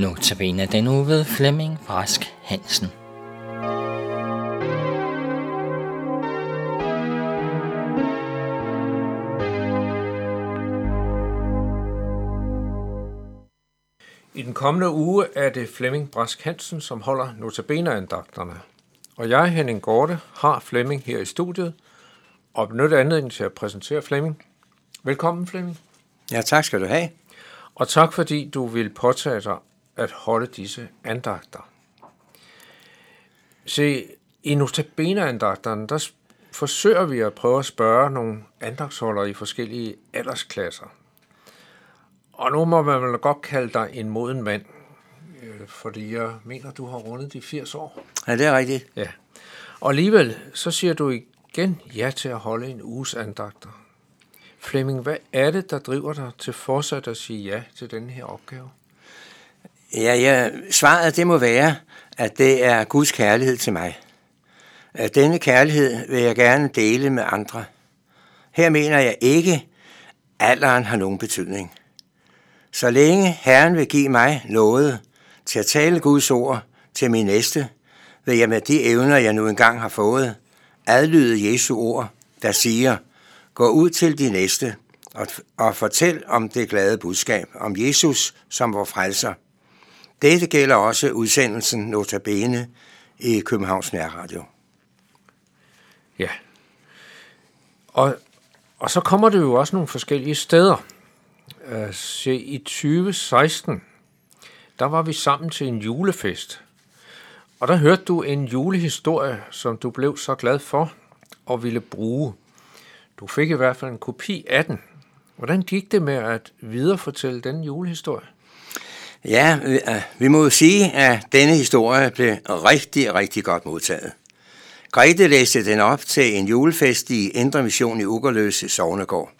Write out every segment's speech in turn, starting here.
Notabene den uge ved Flemming Rask Hansen. I den kommende uge er det Flemming Brask Hansen, som holder notabeneandagterne. Og jeg, Henning Gorte, har Flemming her i studiet, og benytter anledningen til at præsentere Flemming. Velkommen, Flemming. Ja, tak skal du have. Og tak fordi du vil påtage dig at holde disse andagter. Se, i notabeneandagterne, der forsøger vi at prøve at spørge nogle andagsholdere i forskellige aldersklasser. Og nu må man vel godt kalde dig en moden mand, øh, fordi jeg mener, du har rundet de 80 år. Ja, det er rigtigt. Ja. Og alligevel, så siger du igen ja til at holde en uges andagter. Flemming, hvad er det, der driver dig til fortsat at sige ja til denne her opgave? Ja, ja, svaret det må være, at det er Guds kærlighed til mig. At denne kærlighed vil jeg gerne dele med andre. Her mener jeg ikke, alderen har nogen betydning. Så længe Herren vil give mig noget til at tale Guds ord til min næste, vil jeg med de evner, jeg nu engang har fået, adlyde Jesu ord, der siger, gå ud til de næste og, og fortæl om det glade budskab, om Jesus som vor frelser. Dette gælder også udsendelsen Notabene i Københavns Nærradio. Ja. Og, og så kommer det jo også nogle forskellige steder. Øh, se, i 2016, der var vi sammen til en julefest. Og der hørte du en julehistorie, som du blev så glad for og ville bruge. Du fik i hvert fald en kopi af den. Hvordan gik det med at viderefortælle den julehistorie? Ja, øh, vi må jo sige, at denne historie blev rigtig, rigtig godt modtaget. Grete læste den op til en julefest i Indre Mission i Ugerløse Sognegård.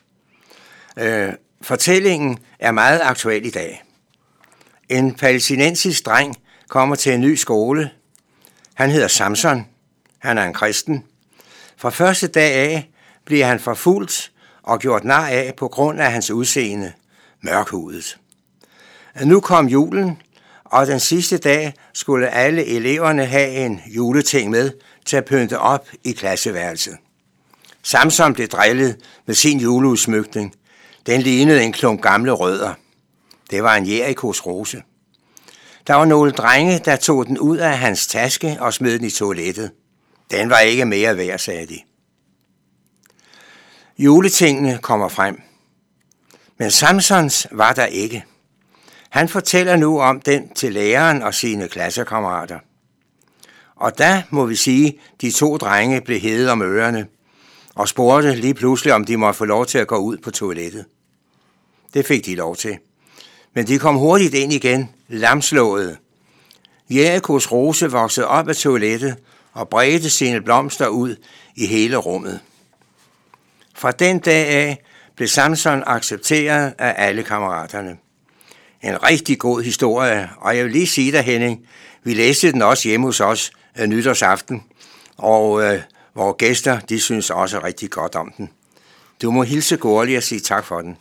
Øh, fortællingen er meget aktuel i dag. En palæstinensisk dreng kommer til en ny skole. Han hedder Samson. Han er en kristen. Fra første dag af bliver han forfulgt og gjort nar af på grund af hans udseende, mørkhudet. Nu kom julen, og den sidste dag skulle alle eleverne have en juleting med til at pynte op i klasseværelset. Samsom blev drillet med sin juleudsmykning. Den lignede en klump gamle rødder. Det var en Jerikos rose. Der var nogle drenge, der tog den ud af hans taske og smed den i toilettet. Den var ikke mere værd, sagde de. Juletingene kommer frem. Men Samsons var der ikke. Han fortæller nu om den til læreren og sine klassekammerater. Og da, må vi sige, de to drenge blev hede om ørerne og spurgte lige pludselig, om de måtte få lov til at gå ud på toilettet. Det fik de lov til. Men de kom hurtigt ind igen, lamslået. Jerikos rose voksede op af toilettet og bredte sine blomster ud i hele rummet. Fra den dag af blev Samson accepteret af alle kammeraterne. En rigtig god historie, og jeg vil lige sige dig, Henning, vi læste den også hjemme hos os øh, nytårsaften, og øh, vores gæster, de synes også rigtig godt om den. Du må hilse Gorli og sige tak for den.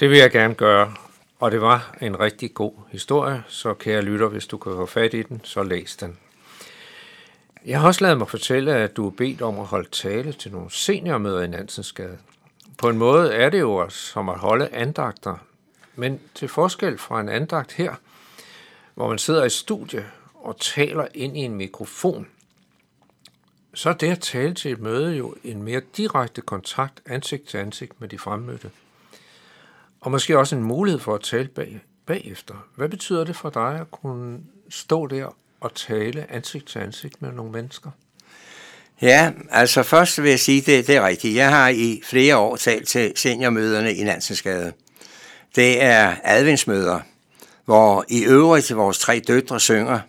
Det vil jeg gerne gøre, og det var en rigtig god historie, så kære lytter, hvis du kan få fat i den, så læs den. Jeg har også lavet mig fortælle, at du er bedt om at holde tale til nogle seniormøder i Nansensgade. På en måde er det jo som at holde andagter, men til forskel fra en andagt her, hvor man sidder i studie og taler ind i en mikrofon, så er det at tale til et møde jo en mere direkte kontakt ansigt til ansigt med de fremmødte. Og måske også en mulighed for at tale bag, bagefter. Hvad betyder det for dig at kunne stå der og tale ansigt til ansigt med nogle mennesker? Ja, altså først vil jeg sige, det, det er rigtigt. Jeg har i flere år talt til seniormøderne i Nansensgade. Det er adventsmøder, hvor i øvrigt vores tre døtre synger.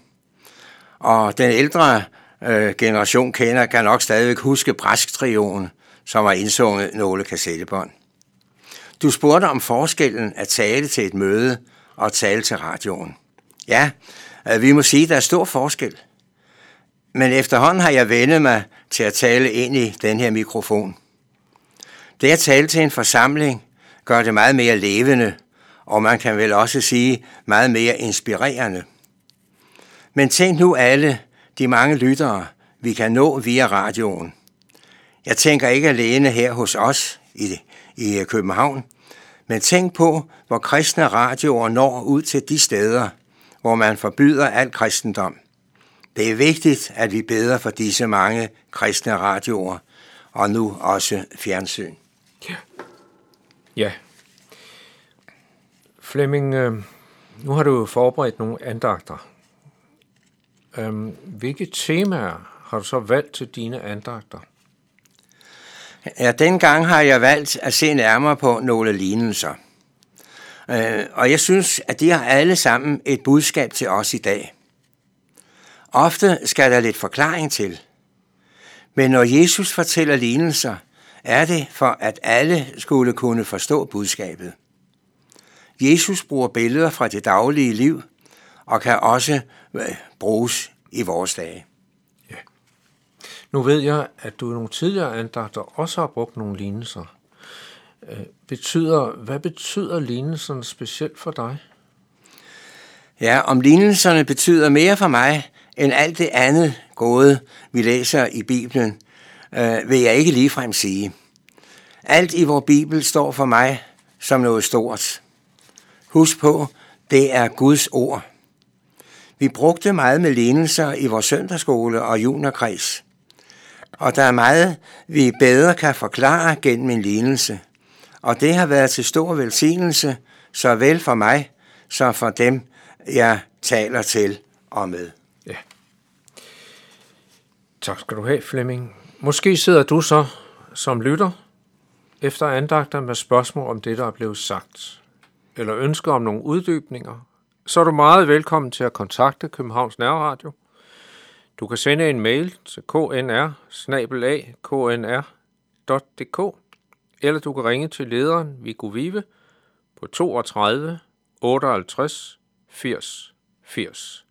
Og den ældre øh, generation kender, kan nok stadigvæk huske Brask-trioen, som har indsunget nogle kassettebånd. Du spurgte om forskellen at tale til et møde og tale til radioen. Ja, øh, vi må sige, at der er stor forskel. Men efterhånden har jeg vendet mig til at tale ind i den her mikrofon. Det at tale til en forsamling gør det meget mere levende, og man kan vel også sige meget mere inspirerende. Men tænk nu alle de mange lyttere, vi kan nå via radioen. Jeg tænker ikke alene her hos os i, i København, men tænk på, hvor kristne radioer når ud til de steder, hvor man forbyder al kristendom. Det er vigtigt, at vi beder for disse mange kristne radioer, og nu også fjernsyn. Ja. Ja. Flemming, øh, nu har du forberedt nogle andagter. Øhm, hvilke temaer har du så valgt til dine andagter? Ja, dengang har jeg valgt at se nærmere på nogle lignelser. Øh, og jeg synes, at de har alle sammen et budskab til os i dag. Ofte skal der lidt forklaring til. Men når Jesus fortæller lignelser, er det for, at alle skulle kunne forstå budskabet. Jesus bruger billeder fra det daglige liv og kan også øh, bruges i vores dage. Ja. Nu ved jeg, at du i nogle tidligere andagter også har brugt nogle lignelser. Øh, betyder, hvad betyder lignelserne specielt for dig? Ja, om lignelserne betyder mere for mig end alt det andet gode, vi læser i Bibelen, øh, vil jeg ikke ligefrem sige. Alt i vores Bibel står for mig som noget stort. Husk på, det er Guds ord. Vi brugte meget med lignelser i vores søndagsskole og juniorkreds. Og der er meget, vi bedre kan forklare gennem en lignelse. Og det har været til stor velsignelse, såvel for mig, som for dem, jeg taler til og med. Ja. Tak skal du have, Flemming. Måske sidder du så som lytter efter andagter med spørgsmål om det, der er blevet sagt, eller ønsker om nogle uddybninger, så er du meget velkommen til at kontakte Københavns Nærradio. Du kan sende en mail til knr knr.dk eller du kan ringe til lederen Viggo Vive på 32 58 80 80.